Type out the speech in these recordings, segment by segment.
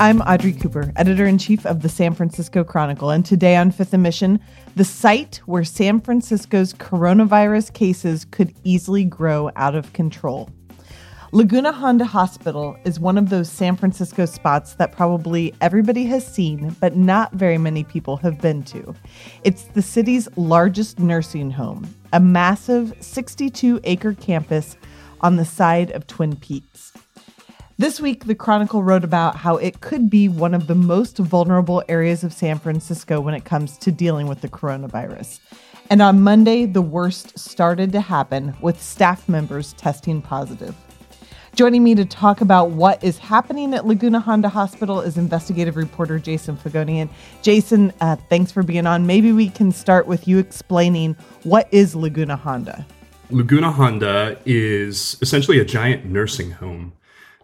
I'm Audrey Cooper, editor in chief of the San Francisco Chronicle, and today on Fifth and Mission, the site where San Francisco's coronavirus cases could easily grow out of control. Laguna Honda Hospital is one of those San Francisco spots that probably everybody has seen, but not very many people have been to. It's the city's largest nursing home, a massive 62 acre campus on the side of Twin Peaks. This week, the Chronicle wrote about how it could be one of the most vulnerable areas of San Francisco when it comes to dealing with the coronavirus. And on Monday, the worst started to happen with staff members testing positive. Joining me to talk about what is happening at Laguna Honda Hospital is investigative reporter Jason Fagone. Jason, uh, thanks for being on. Maybe we can start with you explaining what is Laguna Honda. Laguna Honda is essentially a giant nursing home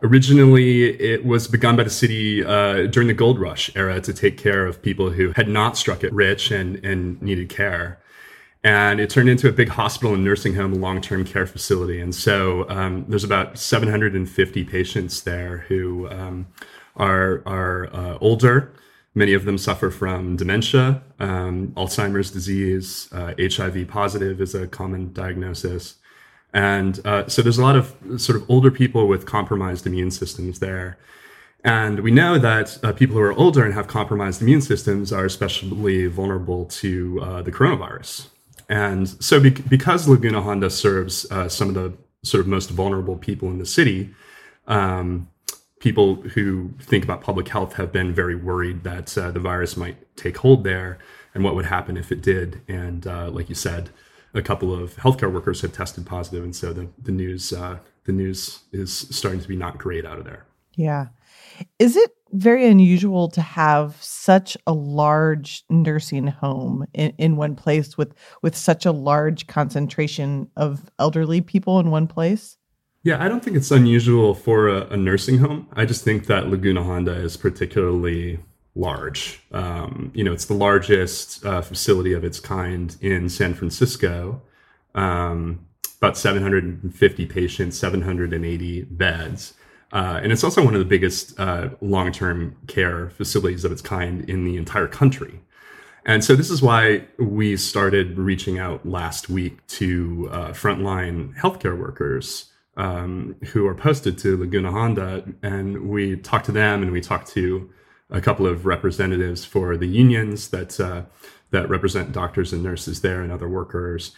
Originally, it was begun by the city uh, during the gold rush era to take care of people who had not struck it rich and, and needed care. And it turned into a big hospital and nursing home, long term care facility. And so um, there's about 750 patients there who um, are, are uh, older. Many of them suffer from dementia, um, Alzheimer's disease, uh, HIV positive is a common diagnosis. And uh, so there's a lot of sort of older people with compromised immune systems there. And we know that uh, people who are older and have compromised immune systems are especially vulnerable to uh, the coronavirus. And so, be- because Laguna Honda serves uh, some of the sort of most vulnerable people in the city, um, people who think about public health have been very worried that uh, the virus might take hold there and what would happen if it did. And uh, like you said, a couple of healthcare workers have tested positive, and so the the news uh, the news is starting to be not great out of there. Yeah, is it very unusual to have such a large nursing home in, in one place with with such a large concentration of elderly people in one place? Yeah, I don't think it's unusual for a, a nursing home. I just think that Laguna Honda is particularly large. Um, you know, it's the largest uh, facility of its kind in San Francisco. Um, about 750 patients, 780 beds. Uh, and it's also one of the biggest uh, long term care facilities of its kind in the entire country. And so, this is why we started reaching out last week to uh, frontline healthcare workers um, who are posted to Laguna Honda. And we talked to them and we talked to a couple of representatives for the unions that uh, that represent doctors and nurses there and other workers,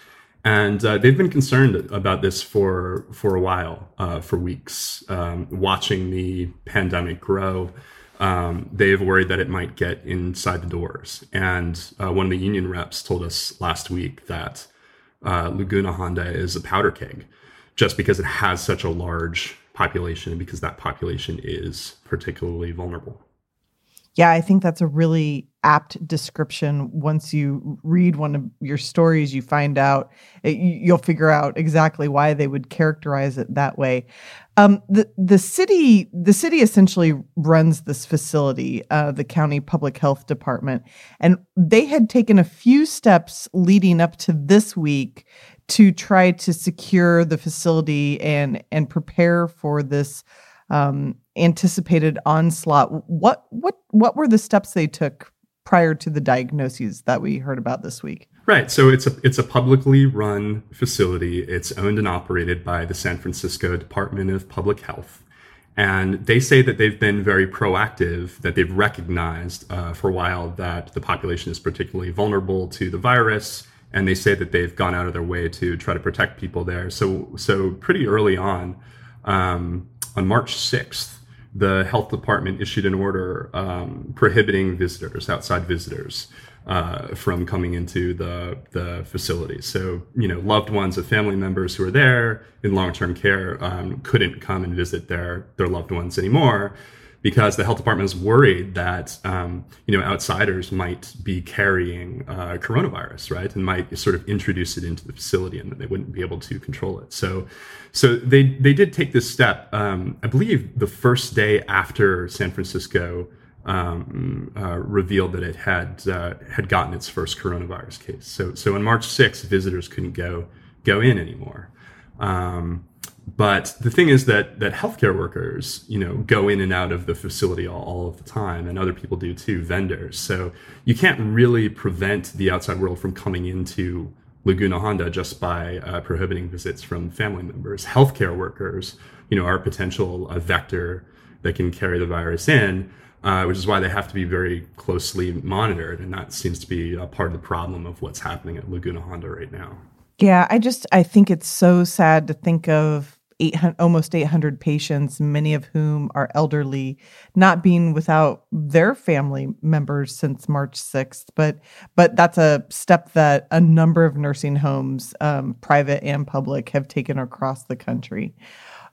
and uh, they've been concerned about this for for a while, uh, for weeks, um, watching the pandemic grow. Um, they've worried that it might get inside the doors, and uh, one of the union reps told us last week that uh, Laguna Honda is a powder keg, just because it has such a large population and because that population is particularly vulnerable. Yeah, I think that's a really apt description. Once you read one of your stories, you find out, eh, you'll figure out exactly why they would characterize it that way. Um, the the city the city essentially runs this facility, uh, the county public health department, and they had taken a few steps leading up to this week to try to secure the facility and and prepare for this um, anticipated onslaught. What what what were the steps they took prior to the diagnoses that we heard about this week? Right. So it's a it's a publicly run facility. It's owned and operated by the San Francisco Department of Public Health. And they say that they've been very proactive, that they've recognized uh, for a while that the population is particularly vulnerable to the virus. And they say that they've gone out of their way to try to protect people there. So, so pretty early on, um, on March 6th, the health department issued an order um, prohibiting visitors, outside visitors, uh, from coming into the the facility. So you know, loved ones of family members who are there in long term care um, couldn't come and visit their their loved ones anymore because the health department is worried that um, you know outsiders might be carrying uh, coronavirus, right, and might sort of introduce it into the facility, and that they wouldn't be able to control it. So, so they they did take this step. Um, I believe the first day after San Francisco um, uh, revealed that it had uh, had gotten its first coronavirus case. So so on March 6th, visitors couldn't go go in anymore. Um, but the thing is that that healthcare workers, you know, go in and out of the facility all, all, of the time, and other people do too, vendors. So you can't really prevent the outside world from coming into Laguna Honda just by uh, prohibiting visits from family members. Healthcare workers, you know, are a potential a vector that can carry the virus in uh, which is why they have to be very closely monitored. And that seems to be a part of the problem of what's happening at Laguna Honda right now. Yeah, I just I think it's so sad to think of 800, almost 800 patients, many of whom are elderly, not being without their family members since March 6th. But but that's a step that a number of nursing homes, um, private and public, have taken across the country.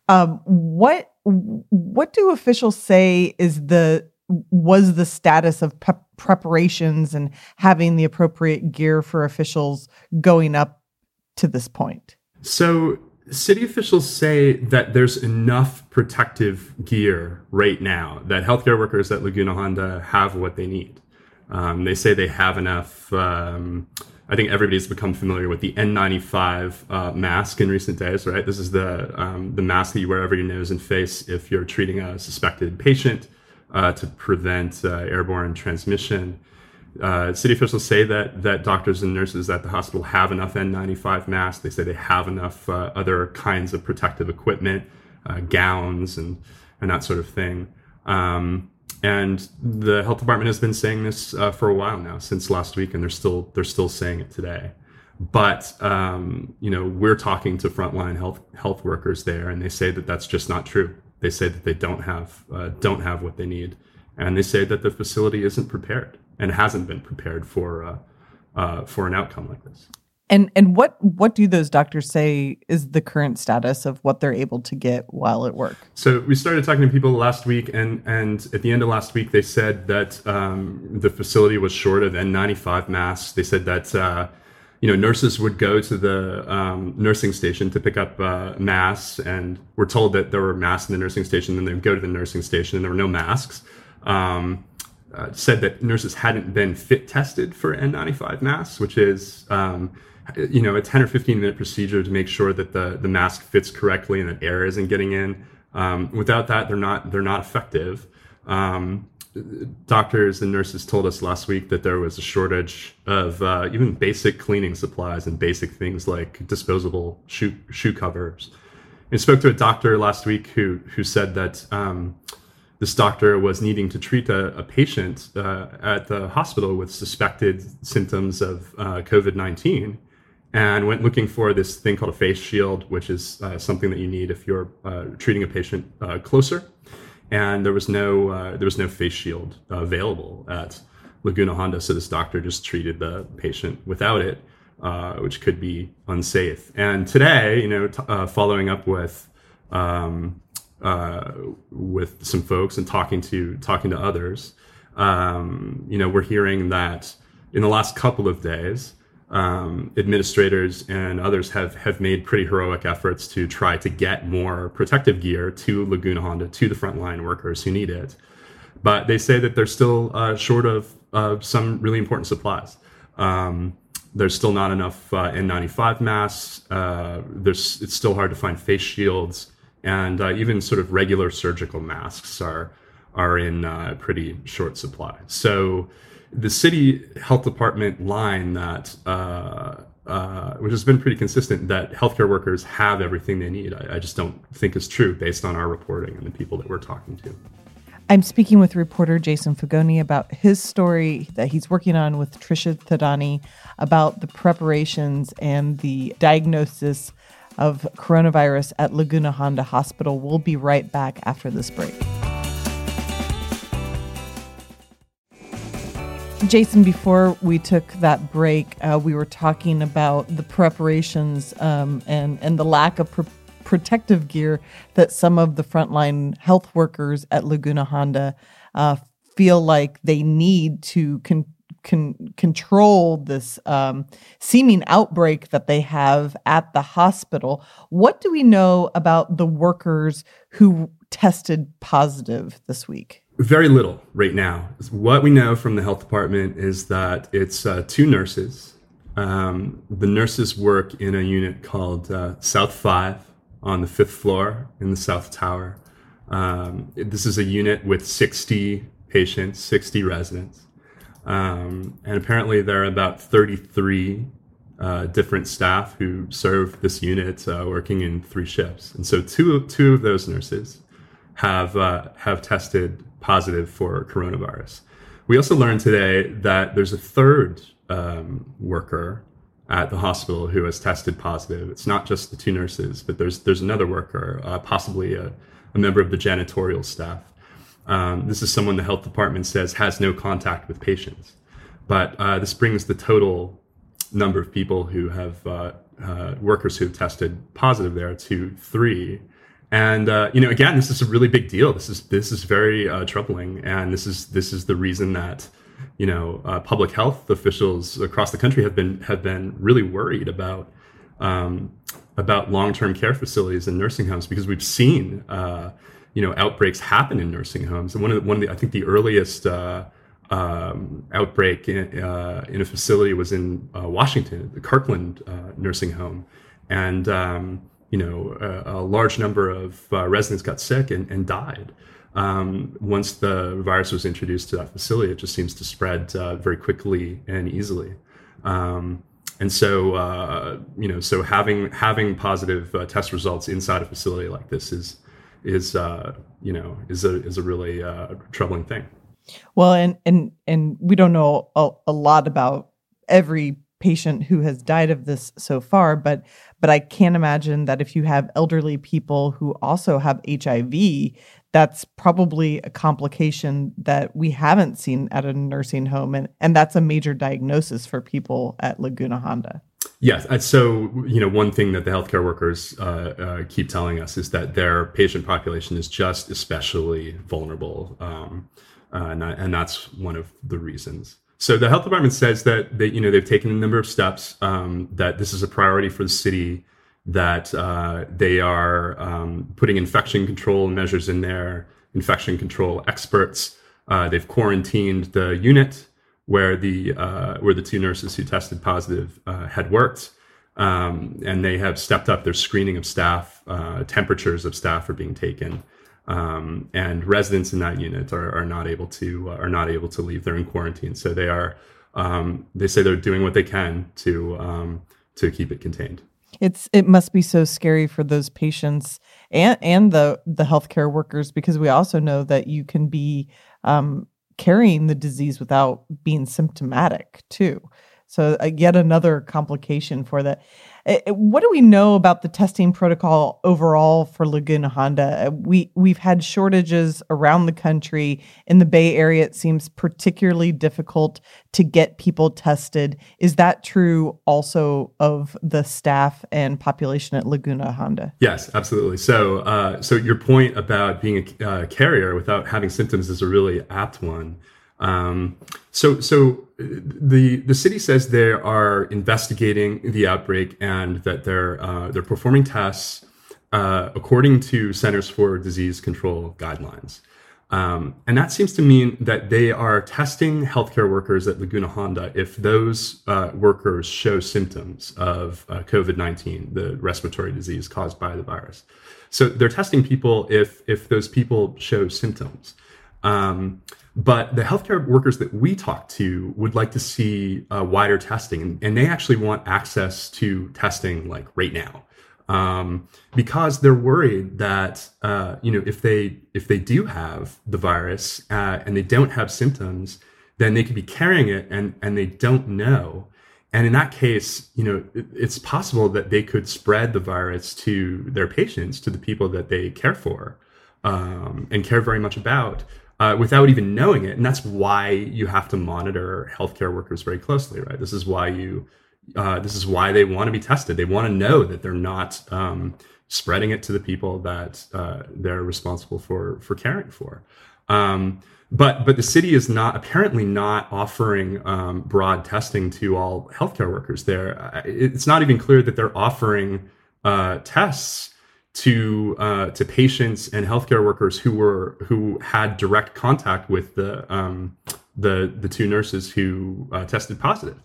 Um, what what do officials say is the was the status of preparations and having the appropriate gear for officials going up to this point? So, city officials say that there's enough protective gear right now, that healthcare workers at Laguna Honda have what they need. Um, they say they have enough. Um, I think everybody's become familiar with the N95 uh, mask in recent days, right? This is the um, the mask that you wear over your nose and face if you're treating a suspected patient uh, to prevent uh, airborne transmission. Uh, city officials say that that doctors and nurses at the hospital have enough N95 masks. They say they have enough uh, other kinds of protective equipment, uh, gowns, and and that sort of thing. Um, and the health department has been saying this uh, for a while now, since last week, and they're still they're still saying it today. But um, you know, we're talking to frontline health health workers there, and they say that that's just not true. They say that they don't have uh, don't have what they need, and they say that the facility isn't prepared and hasn't been prepared for uh, uh, for an outcome like this. And and what what do those doctors say is the current status of what they're able to get while at work? So we started talking to people last week, and and at the end of last week, they said that um, the facility was short of N95 masks. They said that uh, you know, nurses would go to the um, nursing station to pick up uh, masks, and we're told that there were masks in the nursing station. Then they would go to the nursing station, and there were no masks. Um, uh, said that nurses hadn't been fit tested for N95 masks, which is um, you know a 10 or 15 minute procedure to make sure that the the mask fits correctly and that air isn't getting in. Um, without that, they're not they're not effective. Um, doctors and nurses told us last week that there was a shortage of uh, even basic cleaning supplies and basic things like disposable shoe shoe covers. And spoke to a doctor last week who who said that um, this doctor was needing to treat a, a patient uh, at the hospital with suspected symptoms of uh, COVID nineteen, and went looking for this thing called a face shield, which is uh, something that you need if you're uh, treating a patient uh, closer and there was no uh, there was no face shield available at Laguna Honda. So this doctor just treated the patient without it, which could be unsafe. And today, you know, t- following up with um, uh, with some folks and talking to talking to others, um, you know, we're hearing that in the last couple of days um, administrators and others have have made pretty heroic efforts to try to get more protective gear to Laguna Honda to the frontline workers who need it. But they say that they're still uh, short of uh, some really important supplies. Um, there's still not enough uh, N95 masks. Uh, there's it's still hard to find face shields, and uh, even sort of regular surgical masks are are in uh, pretty short supply. So the city health department line that uh, uh, which has been pretty consistent that healthcare workers have everything they need. I, I, just don't think is true based on our reporting and the people that we're talking to. I'm speaking with reporter Jason Fagone about his story that he's working on with Trisha Thadani about the preparations and the diagnosis of coronavirus at Laguna Honda Hospital. We'll be right back after this break. Jason, before we took that break, uh, we were talking about the preparations um, and and the lack of pr- protective gear that some of the frontline health workers at Laguna Honda uh, feel like they need to con- control this um, seeming outbreak that they have at the hospital. What do we know about the workers who tested positive this week? Very little right now. What we know from the health department is that it's uh, two nurses. Um, the nurses work in a unit called uh, South 5 on the fifth floor in the South Tower. Um, this is a unit with 60 patients, 60 residents. Um, and apparently, there are about 33 uh, different staff who serve this unit uh, working in three shifts. And so, two, two of those nurses have, uh, have tested positive for coronavirus. We also learned today that there's a third um, worker at the hospital who has tested positive. It's not just the two nurses, but there's there's another worker, uh, possibly a, a, member of the janitorial staff. Um, this is someone the health department says has no contact with patients, but uh, this brings the total number of people who have uh, uh workers who have tested positive there to three. And uh, you know, again, this is a really big deal. This is this is very uh, troubling, and this is this is the reason that you know uh, public health officials across the country have been have been really worried about um, about long term care facilities and nursing homes because we've seen you know outbreaks happen in nursing homes. And one of the, one of the I think the earliest uh, um, outbreak in, uh, in, a facility was in Washington, the Kirkland nursing home, and um, you know, a, a large number of uh, residents got sick and, and died. Um, once the virus was introduced to that facility, it just seems to spread uh, very quickly and easily. Um, and so, uh, you know, so having having positive uh, test results inside a facility like this is is uh, you know is a is a really uh, troubling thing. Well, and and and we don't know a, a lot about every patient who has died of this so far, but but I can't imagine that if you have elderly people who also have HIV, that's probably a complication that we haven't seen at a nursing home and and that's a major diagnosis for people at Laguna Honda. Yes. So, you know, one thing that the healthcare workers uh, uh, keep telling us is that their patient population is just especially vulnerable. Um, uh, and, and, that's one of the reasons. So the health department says that they, you know, they've taken a number of steps. Um, that this is a priority for the city. That uh, they are um, putting infection control measures in there, infection control experts. Uh, they've quarantined the unit where the uh, where the two nurses who tested positive uh, had worked, um, and they have stepped up their screening of staff. Uh, temperatures of staff are being taken um, and residents in that unit are, are not able to uh, are not able to leave. They're in quarantine, so they are. Um, they say they're doing what they can to um, to keep it contained. It's it must be so scary for those patients and and the the healthcare workers because we also know that you can be um, carrying the disease without being symptomatic too. So uh, yet another complication for that. Uh, uh, what do we know about the testing protocol overall for Laguna Honda? Uh, we we've had shortages around the country. In the Bay Area, it seems particularly difficult to get people tested. Is that true also of the staff and population at Laguna Honda? Yes, absolutely. So, uh, so your point about being a uh, carrier without having symptoms is a really apt one. Um, so, so the the city says they are investigating the outbreak and that they're uh, they're performing tests uh, according to Centers for Disease Control guidelines. Um, and that seems to mean that they are testing healthcare workers at Laguna Honda if those uh, workers show symptoms of uh, COVID 19, the respiratory disease caused by the virus. So they're testing people if, if those people show symptoms. Um, but the healthcare workers that we talk to would like to see uh, wider testing, and they actually want access to testing like right now, um, because they're worried that uh, you know if they if they do have the virus uh, and they don't have symptoms, then they could be carrying it and and they don't know. And in that case, you know, it, it's possible that they could spread the virus to their patients, to the people that they care for um, and care very much about uh, without even knowing it. And that's why you have to monitor healthcare workers very closely, right? This is why you, uh, this is why they want to be tested. They want to know that they're not um, spreading it to the people that uh, they're responsible for for caring for. Um, but but the city is not apparently not offering um, broad testing to all healthcare workers there. It's not even clear that they're offering uh, tests to uh, to patients and healthcare workers who were who had direct contact with the um, the the two nurses who uh, tested positive,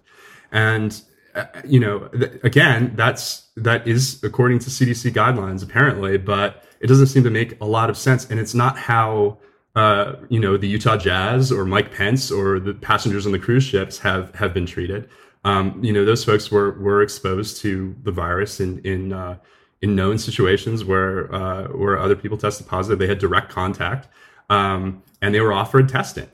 and uh, you know th- again that's that is according to CDC guidelines apparently, but it doesn't seem to make a lot of sense, and it's not how uh, you know, the Utah Jazz or Mike Pence or the passengers on the cruise ships have have been treated. Um, you know, those folks were were exposed to the virus in in uh, in known situations where uh, where other people tested positive. They had direct contact, um, and they were offered testing.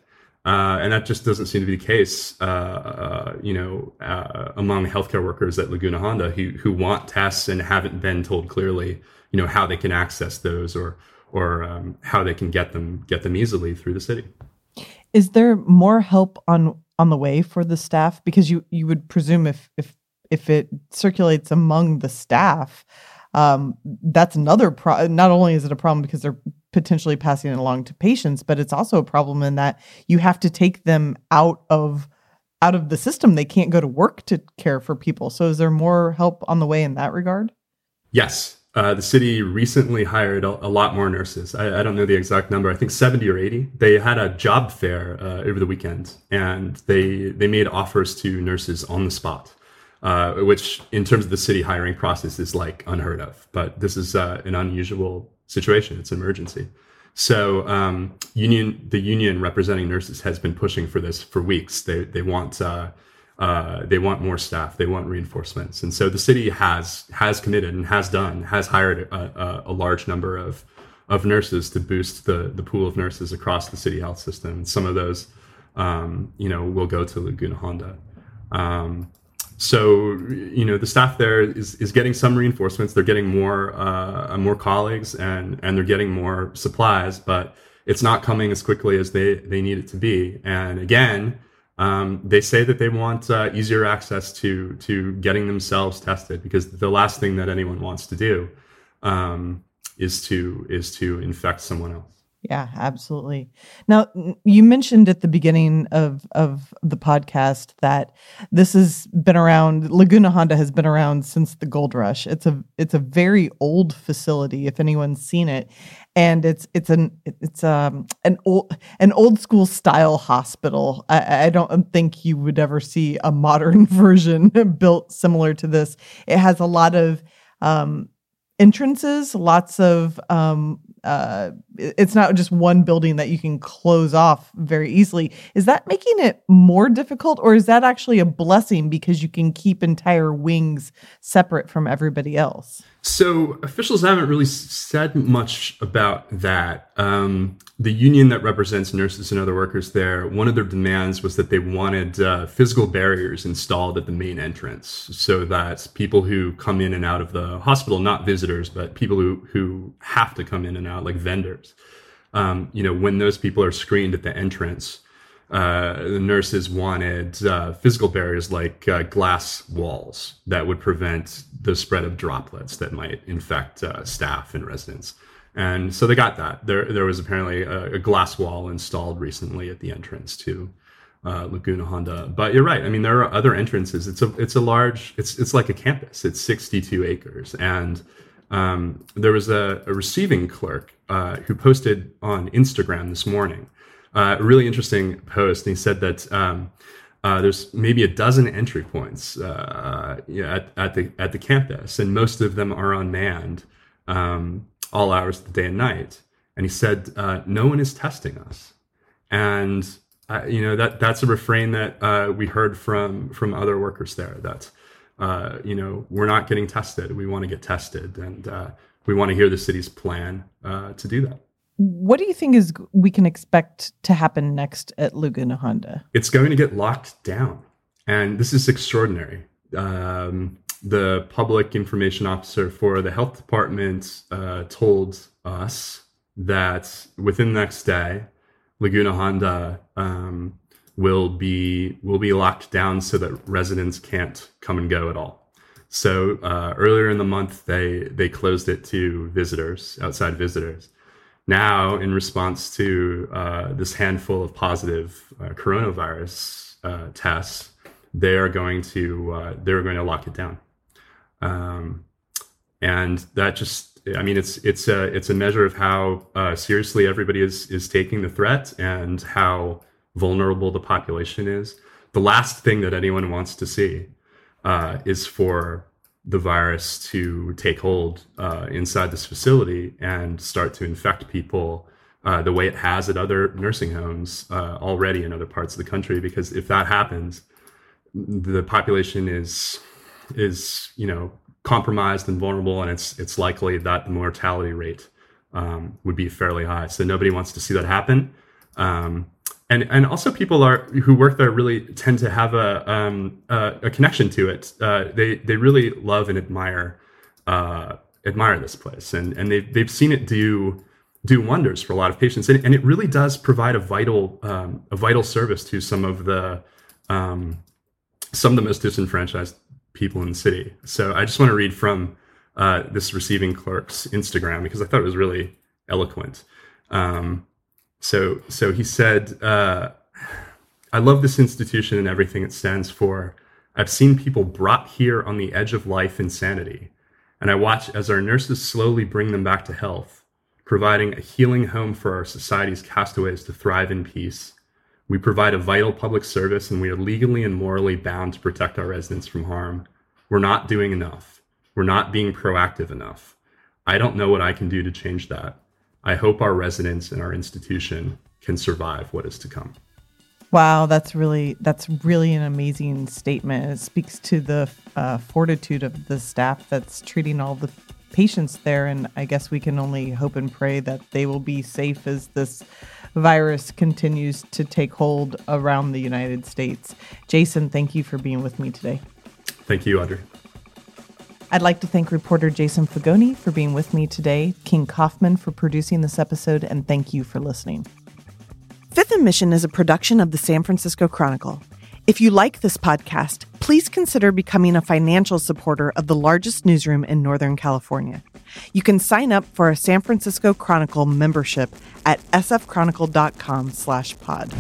Uh, and that just doesn't seem to be the case, uh, uh, you know, uh, among healthcare workers at Laguna Honda who who want tests and haven't been told clearly, you know, how they can access those or or um, how they can get them get them easily through the city. Is there more help on on the way for the staff? Because you you would presume if if if it circulates among the staff, um, that's another problem. Not only is it a problem because they're potentially passing it along to patients, but it's also a problem in that you have to take them out of out of the system. They can't go to work to care for people. So is there more help on the way in that regard? Yes, uh, the city recently hired a, a lot more nurses. I, I, don't know the exact number. I think 70 or 80. They had a job fair uh, over the weekend, and they they made offers to nurses on the spot, uh, which in terms of the city hiring process is like unheard of. But this is uh, an unusual situation. It's an emergency. So um, union, the union representing nurses has been pushing for this for weeks. They they want uh, uh, they want more staff. They want reinforcements, and so the city has has committed and has done has hired a, a, a, large number of of nurses to boost the the pool of nurses across the city health system. Some of those, um, you know, will go to Laguna Honda. Um, so you know the staff there is is getting some reinforcements. They're getting more uh, more colleagues and and they're getting more supplies, but it's not coming as quickly as they they need it to be. And again um, they say that they want uh, easier access to to getting themselves tested because the last thing that anyone wants to do um, is to is to infect someone else. Yeah, absolutely. Now, you mentioned at the beginning of of the podcast that this has been around. Laguna Honda has been around since the gold rush. It's a it's a very old facility. If anyone's seen it, and it's it's an it's um an old an old school style hospital. I, I don't think you would ever see a modern version built similar to this. It has a lot of um entrances, lots of um, uh, it's not just one building that you can close off very easily. Is that making it more difficult, or is that actually a blessing because you can keep entire wings separate from everybody else? So officials haven't really said much about that. Um, the union that represents nurses and other workers there, one of their demands was that they wanted uh, physical barriers installed at the main entrance so that people who come in and out of the hospital, not visitors, but people who, who have to come in and out, like vendors, um, you know, when those people are screened at the entrance, uh, the nurses wanted uh, physical barriers like uh, glass walls that would prevent the spread of droplets that might infect uh, staff and residents. And so they got that. There, there was apparently a, a glass wall installed recently at the entrance to uh, Laguna Honda. But you're right. I mean, there are other entrances. It's a, it's a large. It's, it's like a campus. It's 62 acres, and um, there was a, a receiving clerk uh, who posted on Instagram this morning uh, a really interesting post. And he said that um, uh, there's maybe a dozen entry points uh, at, at, the at the campus, and most of them are unmanned um, all hours of the day and night. And he said, uh, "No one is testing us," and uh, you know that that's a refrain that we heard from from other workers there. That you know we're not getting tested. We want to get tested, and uh, we want to hear the city's plan uh, to do that. What do you think is we can expect to happen next at Laguna Honda? It's going to get locked down, and this is extraordinary. Um, the public information officer for the health department uh, told us that within the next day, Laguna Honda um, will be will be locked down so that residents can't come and go at all. So uh, earlier in the month, they they closed it to visitors, outside visitors. Now, in response to uh, this handful of positive uh, coronavirus uh, tests, they are going to uh, they're going to lock it down, um, and that just I mean it's it's a it's a measure of how uh, seriously everybody is is taking the threat and how vulnerable the population is. The last thing that anyone wants to see uh, is for the virus to take hold uh, inside this facility and start to infect people uh, the way it has at other nursing homes uh, already in other parts of the country. Because if that happens, the population is is you know compromised and vulnerable, and it's it's likely that the mortality rate um, would be fairly high. So nobody wants to see that happen. Um, and and also people are who work there really tend to have a um, a, a, connection to it. Uh, they they really love and admire uh, admire this place, and and they've they've seen it do do wonders for a lot of patients, and, and it really does provide a vital um, a vital service to some of the um, some of the most disenfranchised people in the city. So I just want to read from uh, this receiving clerk's Instagram because I thought it was really eloquent. Um, so, so he said, uh, I love this institution and everything it stands for. I've seen people brought here on the edge of life insanity, and I watch as our nurses slowly bring them back to health, providing a healing home for our society's castaways to thrive in peace. We provide a vital public service, and we are legally and morally bound to protect our residents from harm. We're not doing enough. We're not being proactive enough. I don't know what I can do to change that. I hope our residents and our institution can survive what is to come. Wow, that's really that's really an amazing statement. It speaks to the uh, fortitude of the staff that's treating all the patients there, and I guess we can only hope and pray that they will be safe as this virus continues to take hold around the United States. Jason, thank you for being with me today. Thank you, Audrey. I'd like to thank reporter Jason Fagone for being with me today, King Kaufman for producing this episode, and thank you for listening. Fifth and Mission is a production of the San Francisco Chronicle. If you like this podcast, please consider becoming a financial supporter of the largest newsroom in Northern California. You can sign up for a San Francisco Chronicle membership at sfchronicle.com/pod.